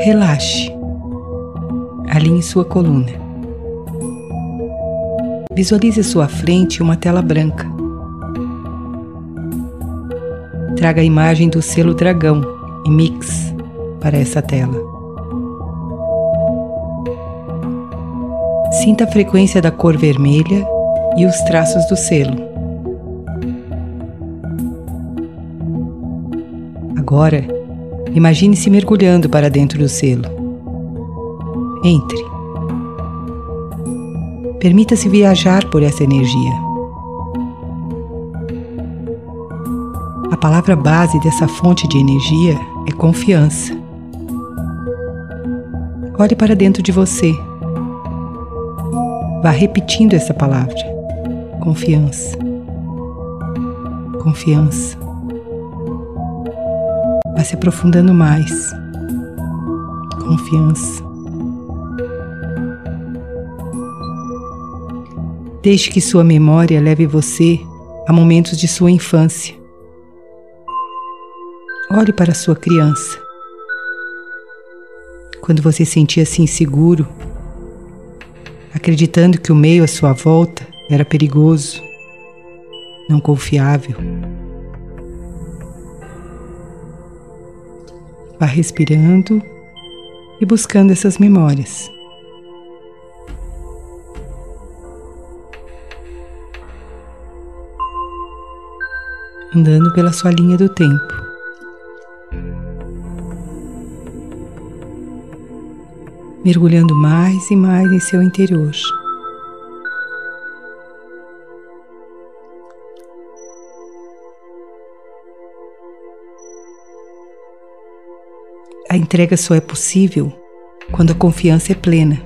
Relaxe. Alinhe sua coluna. Visualize à sua frente uma tela branca. Traga a imagem do selo dragão e mix para essa tela. Sinta a frequência da cor vermelha e os traços do selo. Agora, imagine-se mergulhando para dentro do selo. Entre. Permita-se viajar por essa energia. Palavra base dessa fonte de energia é confiança. Olhe para dentro de você. Vá repetindo essa palavra. Confiança. Confiança. Vá se aprofundando mais. Confiança. Deixe que sua memória leve você a momentos de sua infância. Olhe para sua criança. Quando você sentia-se inseguro, acreditando que o meio à sua volta era perigoso, não confiável. Vá respirando e buscando essas memórias. Andando pela sua linha do tempo. Mergulhando mais e mais em seu interior. A entrega só é possível quando a confiança é plena.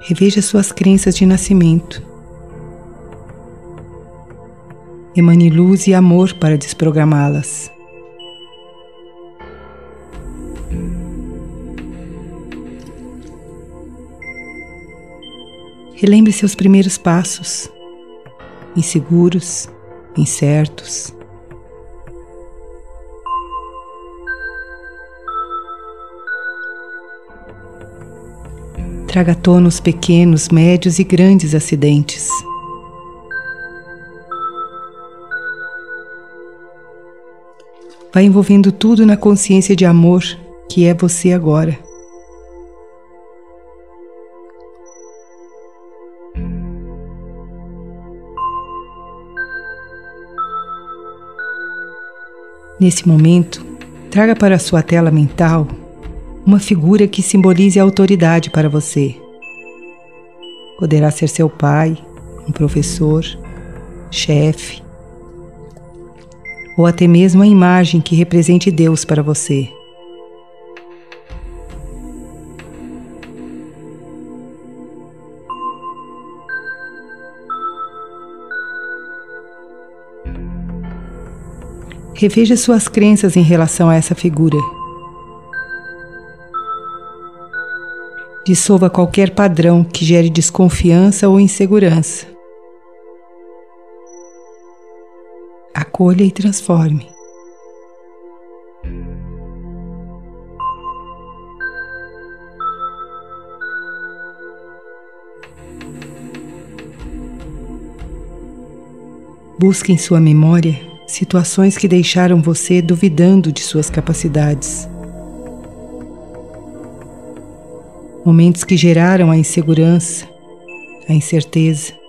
Reveja suas crenças de nascimento. Emane luz e amor para desprogramá-las. Relembre seus primeiros passos, inseguros, incertos. Traga à os pequenos, médios e grandes acidentes. Vai envolvendo tudo na consciência de amor que é você agora. Nesse momento, traga para a sua tela mental uma figura que simbolize a autoridade para você. Poderá ser seu pai, um professor, chefe, ou até mesmo a imagem que represente Deus para você. Reveja suas crenças em relação a essa figura. Dissolva qualquer padrão que gere desconfiança ou insegurança. Acolha e transforme. Busque em sua memória situações que deixaram você duvidando de suas capacidades. momentos que geraram a insegurança, a incerteza.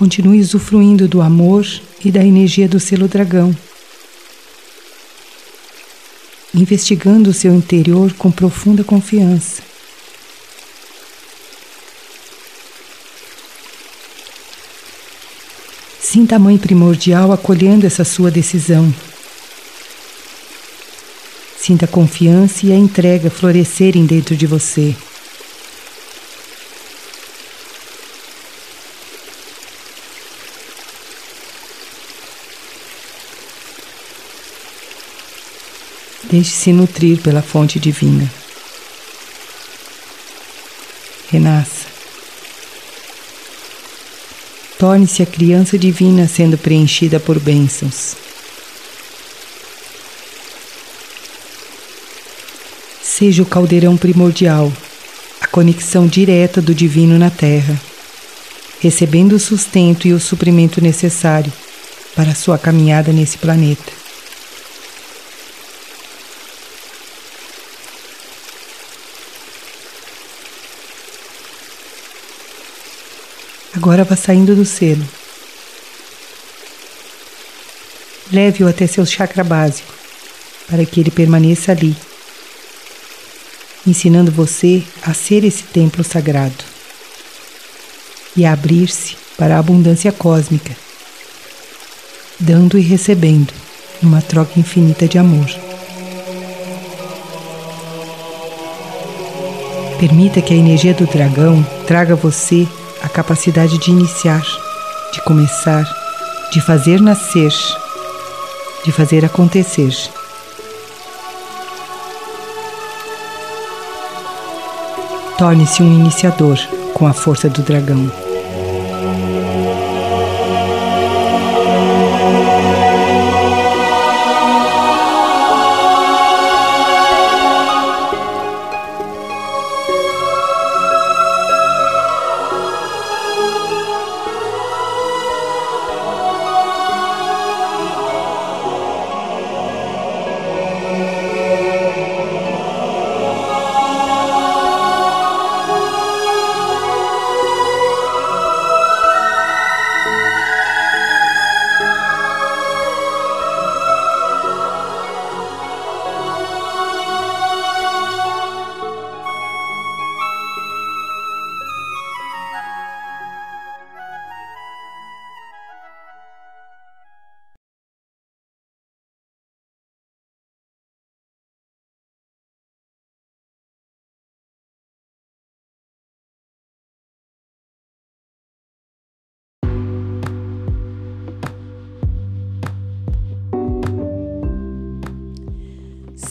Continue usufruindo do amor e da energia do selo dragão. investigando o seu interior com profunda confiança. Sinta a Mãe Primordial acolhendo essa sua decisão. Sinta a confiança e a entrega florescerem dentro de você. Deixe-se nutrir pela fonte divina. Renasça. Torne-se a criança divina sendo preenchida por bênçãos. Seja o caldeirão primordial, a conexão direta do divino na Terra, recebendo o sustento e o suprimento necessário para a sua caminhada nesse planeta. Agora vá saindo do selo. Leve-o até seu chakra básico, para que ele permaneça ali, ensinando você a ser esse templo sagrado e a abrir-se para a abundância cósmica, dando e recebendo numa troca infinita de amor. Permita que a energia do dragão traga você a capacidade de iniciar, de começar, de fazer nascer, de fazer acontecer. Torne-se um iniciador com a força do dragão.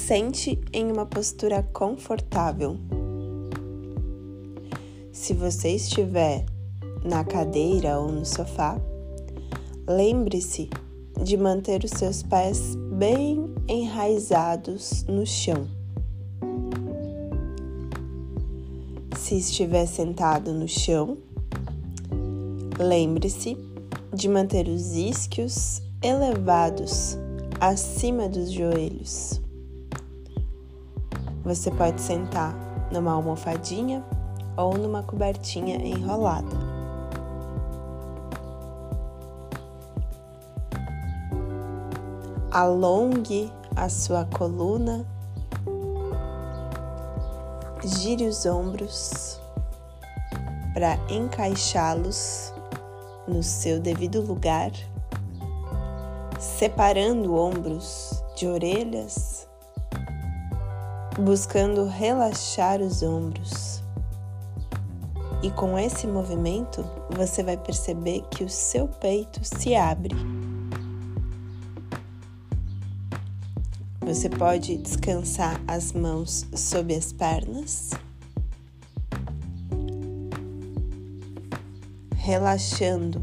Sente em uma postura confortável. Se você estiver na cadeira ou no sofá, lembre-se de manter os seus pés bem enraizados no chão. Se estiver sentado no chão, lembre-se de manter os isquios elevados acima dos joelhos. Você pode sentar numa almofadinha ou numa cobertinha enrolada. Alongue a sua coluna, gire os ombros para encaixá-los no seu devido lugar, separando ombros de orelhas buscando relaxar os ombros. E com esse movimento, você vai perceber que o seu peito se abre. Você pode descansar as mãos sob as pernas, relaxando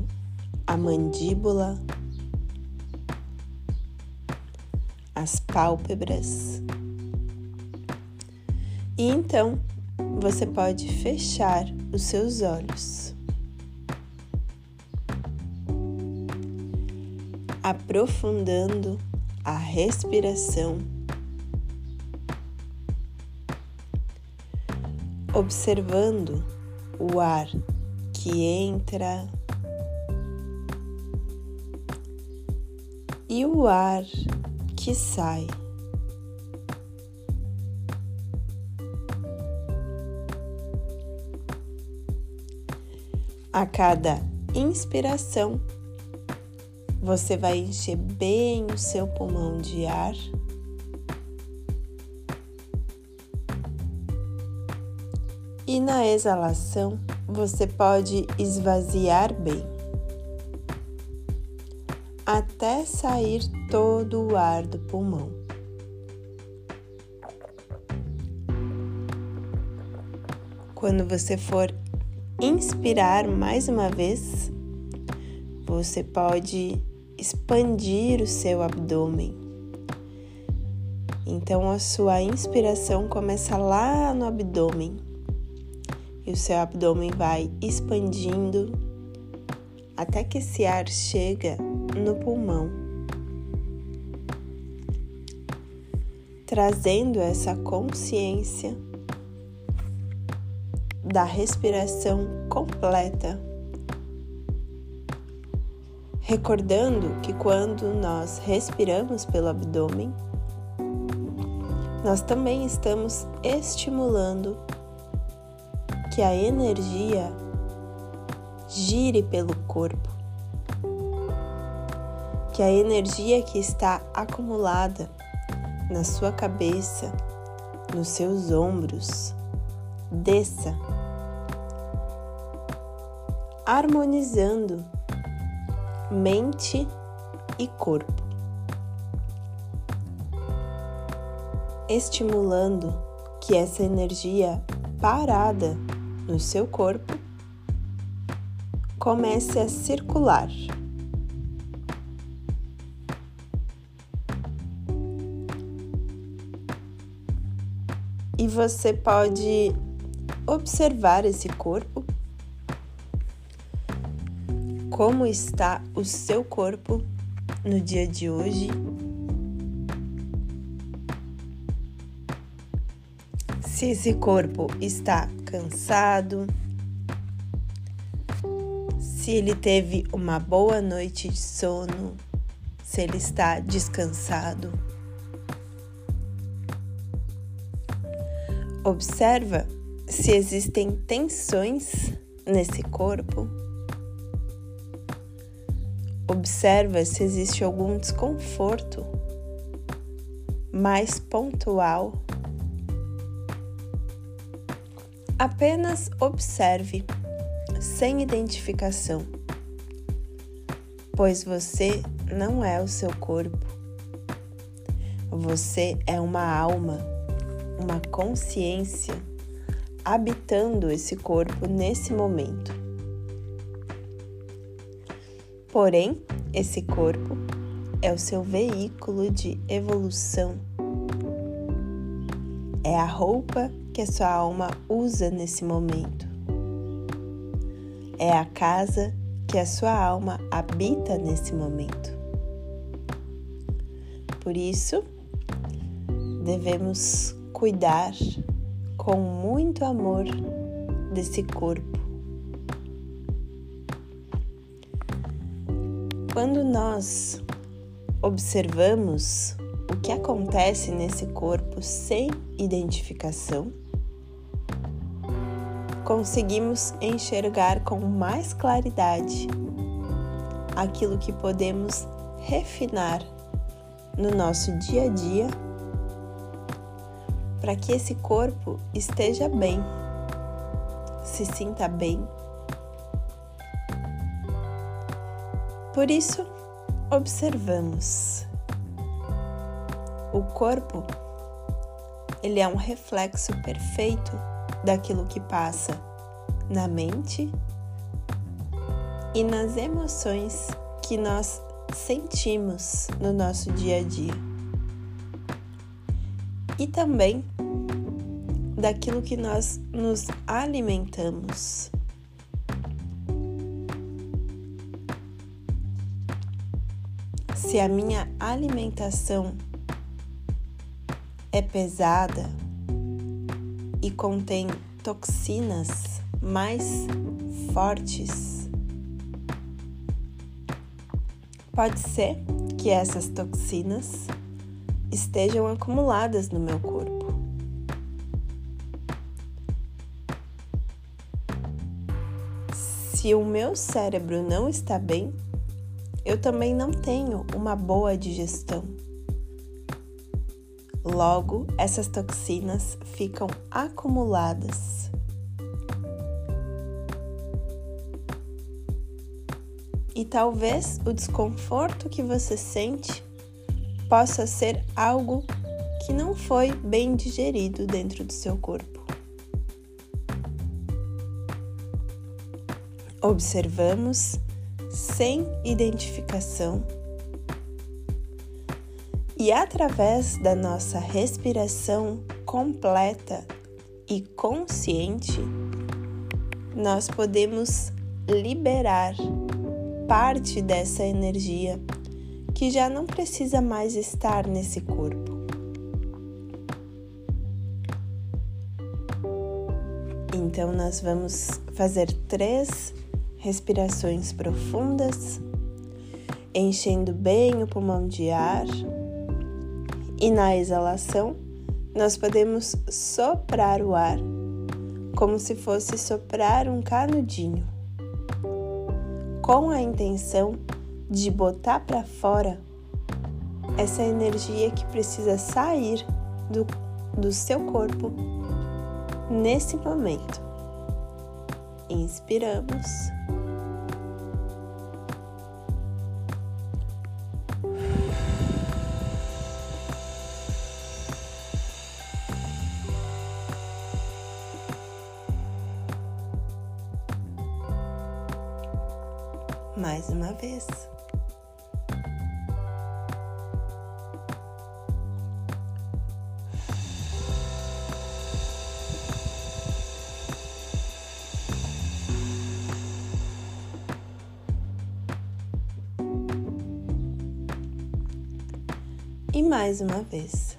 a mandíbula, as pálpebras e então você pode fechar os seus olhos. Aprofundando a respiração, observando o ar que entra e o ar que sai. A cada inspiração, você vai encher bem o seu pulmão de ar. E na exalação, você pode esvaziar bem, até sair todo o ar do pulmão. Quando você for inspirar mais uma vez, você pode expandir o seu abdômen. Então a sua inspiração começa lá no abdômen e o seu abdômen vai expandindo até que esse ar chega no pulmão, trazendo essa consciência da respiração completa. Recordando que quando nós respiramos pelo abdômen, nós também estamos estimulando que a energia gire pelo corpo, que a energia que está acumulada na sua cabeça, nos seus ombros, desça harmonizando mente e corpo, estimulando que essa energia parada no seu corpo comece a circular. E você pode observar esse corpo como está o seu corpo no dia de hoje. Se esse corpo está cansado, se ele teve uma boa noite de sono, se ele está descansado. Observa se existem tensões nesse corpo. Observa se existe algum desconforto mais pontual. Apenas observe, sem identificação, pois você não é o seu corpo. Você é uma alma, uma consciência habitando esse corpo nesse momento. Porém, esse corpo é o seu veículo de evolução. É a roupa que a sua alma usa nesse momento. É a casa que a sua alma habita nesse momento. Por isso, devemos cuidar com muito amor desse corpo Quando nós observamos o que acontece nesse corpo sem identificação, conseguimos enxergar com mais claridade aquilo que podemos refinar no nosso dia a dia para que esse corpo esteja bem, se sinta bem Por isso, observamos. O corpo, ele é um reflexo perfeito daquilo que passa na mente e nas emoções que nós sentimos no nosso dia a dia. E também daquilo que nós nos alimentamos. Se a minha alimentação é pesada e contém toxinas mais fortes, pode ser que essas toxinas estejam acumuladas no meu corpo. Se o meu cérebro não está bem, eu também não tenho uma boa digestão. Logo, essas toxinas ficam acumuladas. E talvez o desconforto que você sente possa ser algo que não foi bem digerido dentro do seu corpo. Observamos sem identificação e através da nossa respiração completa e consciente, nós podemos liberar parte dessa energia que já não precisa mais estar nesse corpo. Então, nós vamos fazer três respirações profundas, enchendo bem o pulmão de ar e na exalação, nós podemos soprar o ar, como se fosse soprar um canudinho, com a intenção de botar para fora essa energia que precisa sair do, do seu corpo nesse momento. Inspiramos. mais uma vez. Mais uma vez.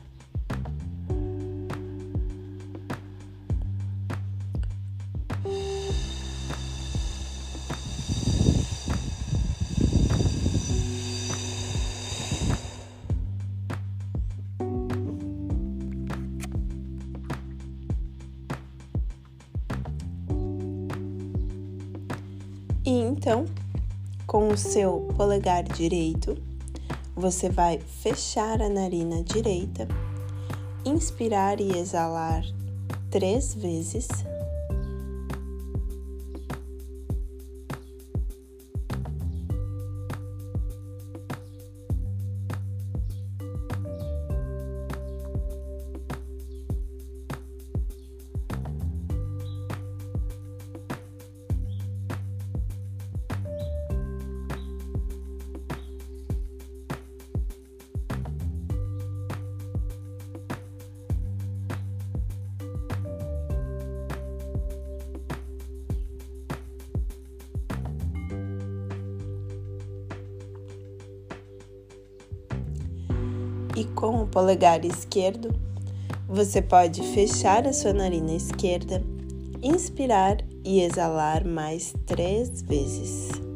E então, com o seu polegar direito, você vai fechar a narina direita, inspirar e exalar três vezes. Polegar esquerdo, você pode fechar a sua narina esquerda, inspirar e exalar mais três vezes.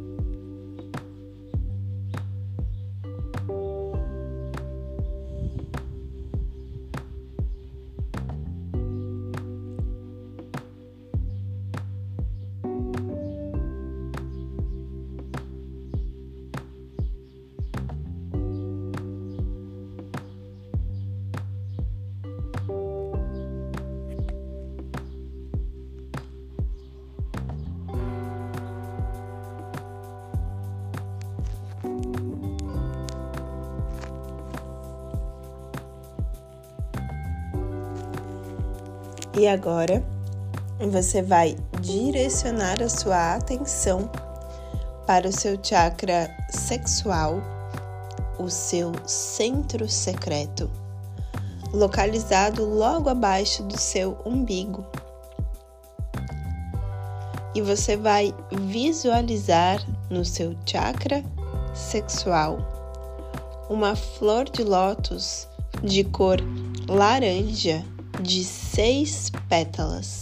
E agora você vai direcionar a sua atenção para o seu chakra sexual, o seu centro secreto, localizado logo abaixo do seu umbigo. E você vai visualizar no seu chakra sexual uma flor de lótus de cor laranja de seis pétalas,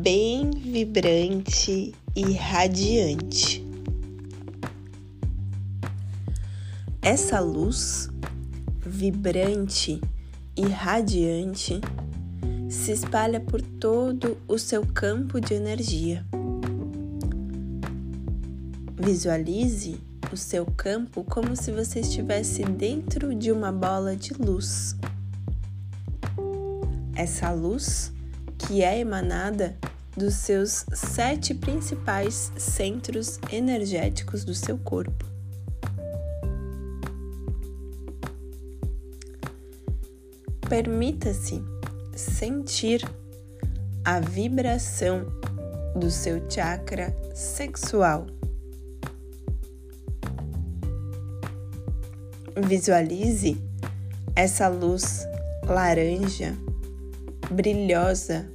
bem vibrante e radiante. Essa luz vibrante e radiante se espalha por todo o seu campo de energia. Visualize o seu campo como se você estivesse dentro de uma bola de luz. Essa luz que é emanada dos seus sete principais centros energéticos do seu corpo. Permita-se sentir a vibração do seu chakra sexual. Visualize essa luz laranja, brilhosa,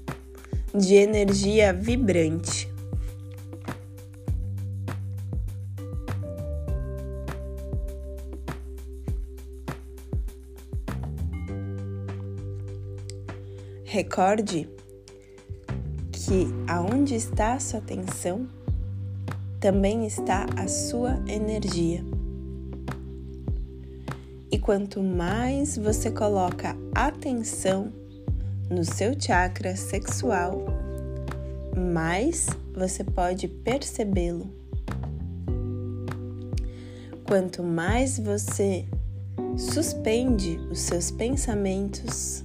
de energia vibrante. Recorde que aonde está a sua atenção, também está a sua energia. E quanto mais você coloca atenção no seu chakra sexual, mais você pode percebê-lo. Quanto mais você suspende os seus pensamentos,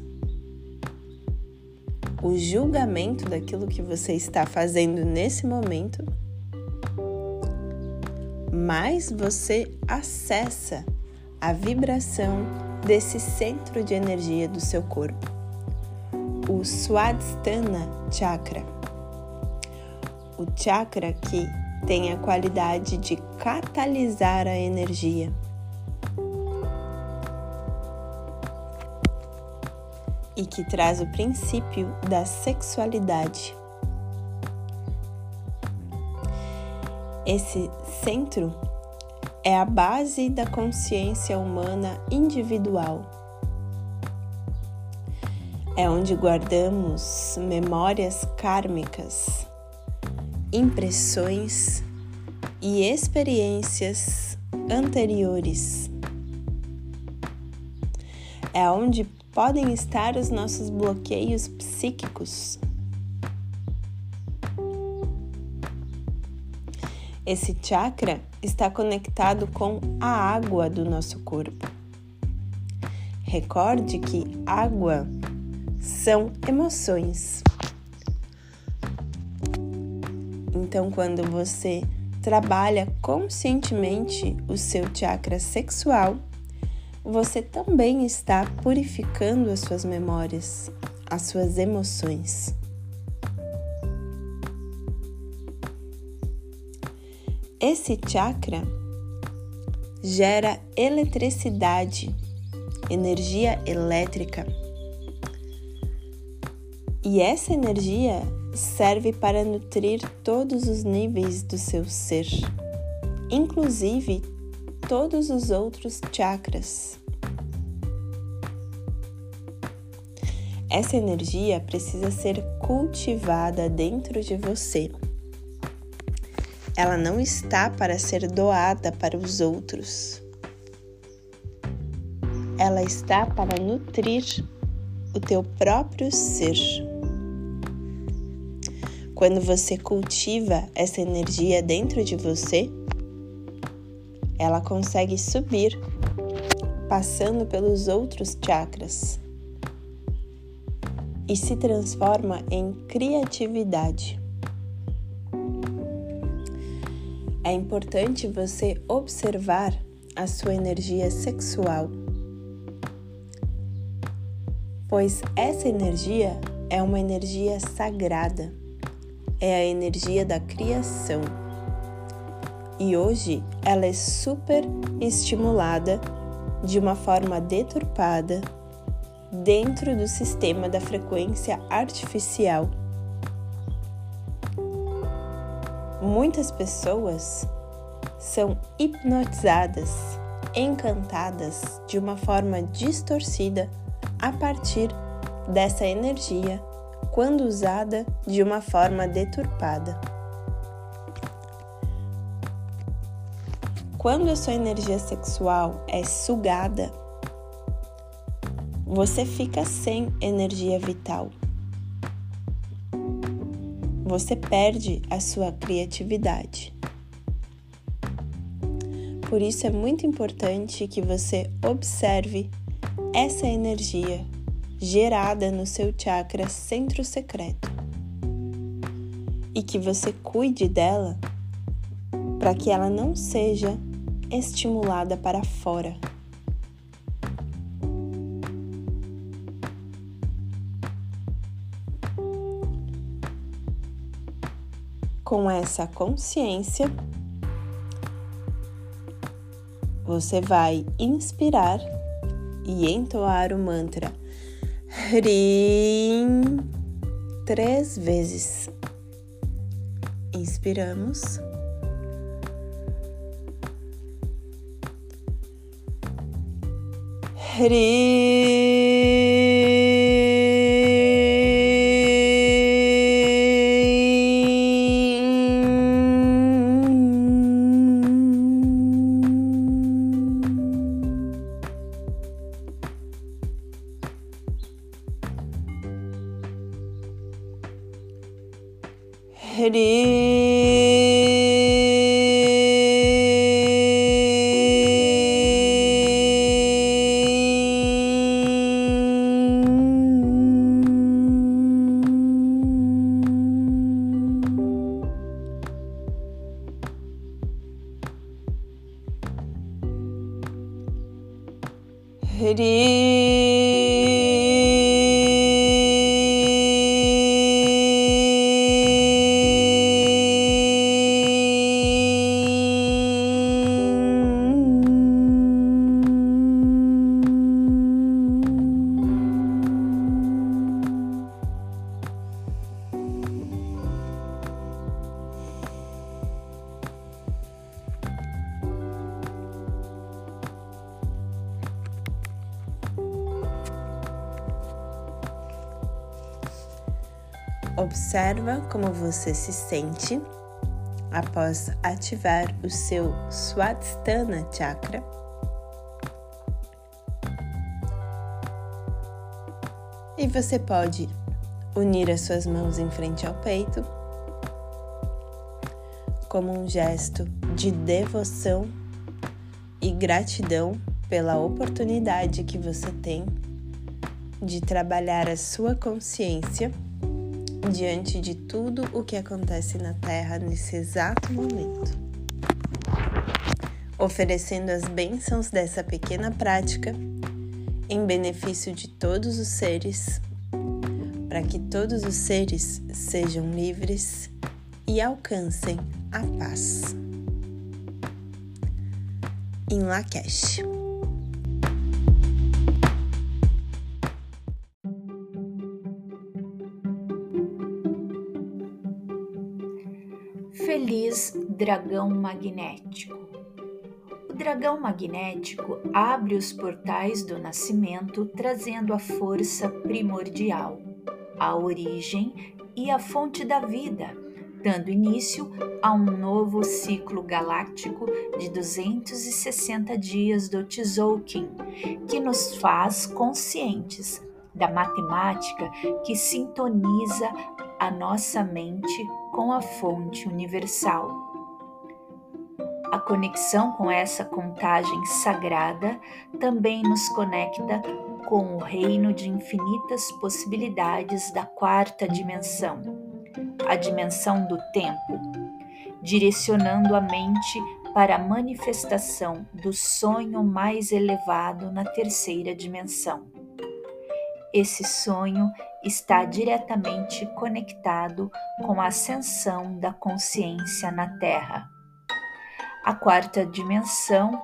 o julgamento daquilo que você está fazendo nesse momento, mais você acessa a vibração desse centro de energia do seu corpo, o Swadhisthana Chakra. O chakra que tem a qualidade de catalisar a energia e que traz o princípio da sexualidade. Esse centro é a base da consciência humana individual. É onde guardamos memórias kármicas, impressões e experiências anteriores. É onde podem estar os nossos bloqueios psíquicos. Esse chakra está conectado com a água do nosso corpo. Recorde que água são emoções. Então, quando você trabalha conscientemente o seu chakra sexual, você também está purificando as suas memórias, as suas emoções. Esse chakra gera eletricidade, energia elétrica. E essa energia serve para nutrir todos os níveis do seu ser, inclusive todos os outros chakras. Essa energia precisa ser cultivada dentro de você. Ela não está para ser doada para os outros. Ela está para nutrir o teu próprio ser. Quando você cultiva essa energia dentro de você, ela consegue subir, passando pelos outros chakras e se transforma em criatividade. É importante você observar a sua energia sexual, pois essa energia é uma energia sagrada, é a energia da criação e hoje ela é super estimulada de uma forma deturpada dentro do sistema da frequência artificial. Muitas pessoas são hipnotizadas, encantadas de uma forma distorcida a partir dessa energia quando usada de uma forma deturpada. Quando a sua energia sexual é sugada, você fica sem energia vital. Você perde a sua criatividade. Por isso é muito importante que você observe essa energia gerada no seu chakra centro secreto e que você cuide dela para que ela não seja estimulada para fora. Com essa consciência, você vai inspirar e entoar o mantra Hrim três vezes. Inspiramos. Hrim. Observa como você se sente após ativar o seu Swadhisthana Chakra. E você pode unir as suas mãos em frente ao peito como um gesto de devoção e gratidão pela oportunidade que você tem de trabalhar a sua consciência diante de tudo o que acontece na Terra nesse exato momento. Oferecendo as bênçãos dessa pequena prática em benefício de todos os seres, para que todos os seres sejam livres e alcancem a paz. Em Lakesh. Dragão magnético. O dragão magnético abre os portais do nascimento, trazendo a força primordial, a origem e a fonte da vida, dando início a um novo ciclo galáctico de 260 dias do Tzolk'in, que nos faz conscientes da matemática que sintoniza a nossa mente com a fonte universal. A conexão com essa contagem sagrada também nos conecta com o reino de infinitas possibilidades da quarta dimensão, a dimensão do tempo, direcionando a mente para a manifestação do sonho mais elevado na terceira dimensão. Esse sonho está diretamente conectado com a ascensão da consciência na Terra. A quarta dimensão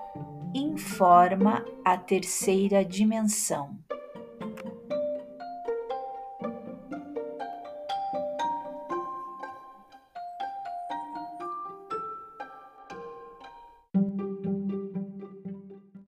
informa a terceira dimensão.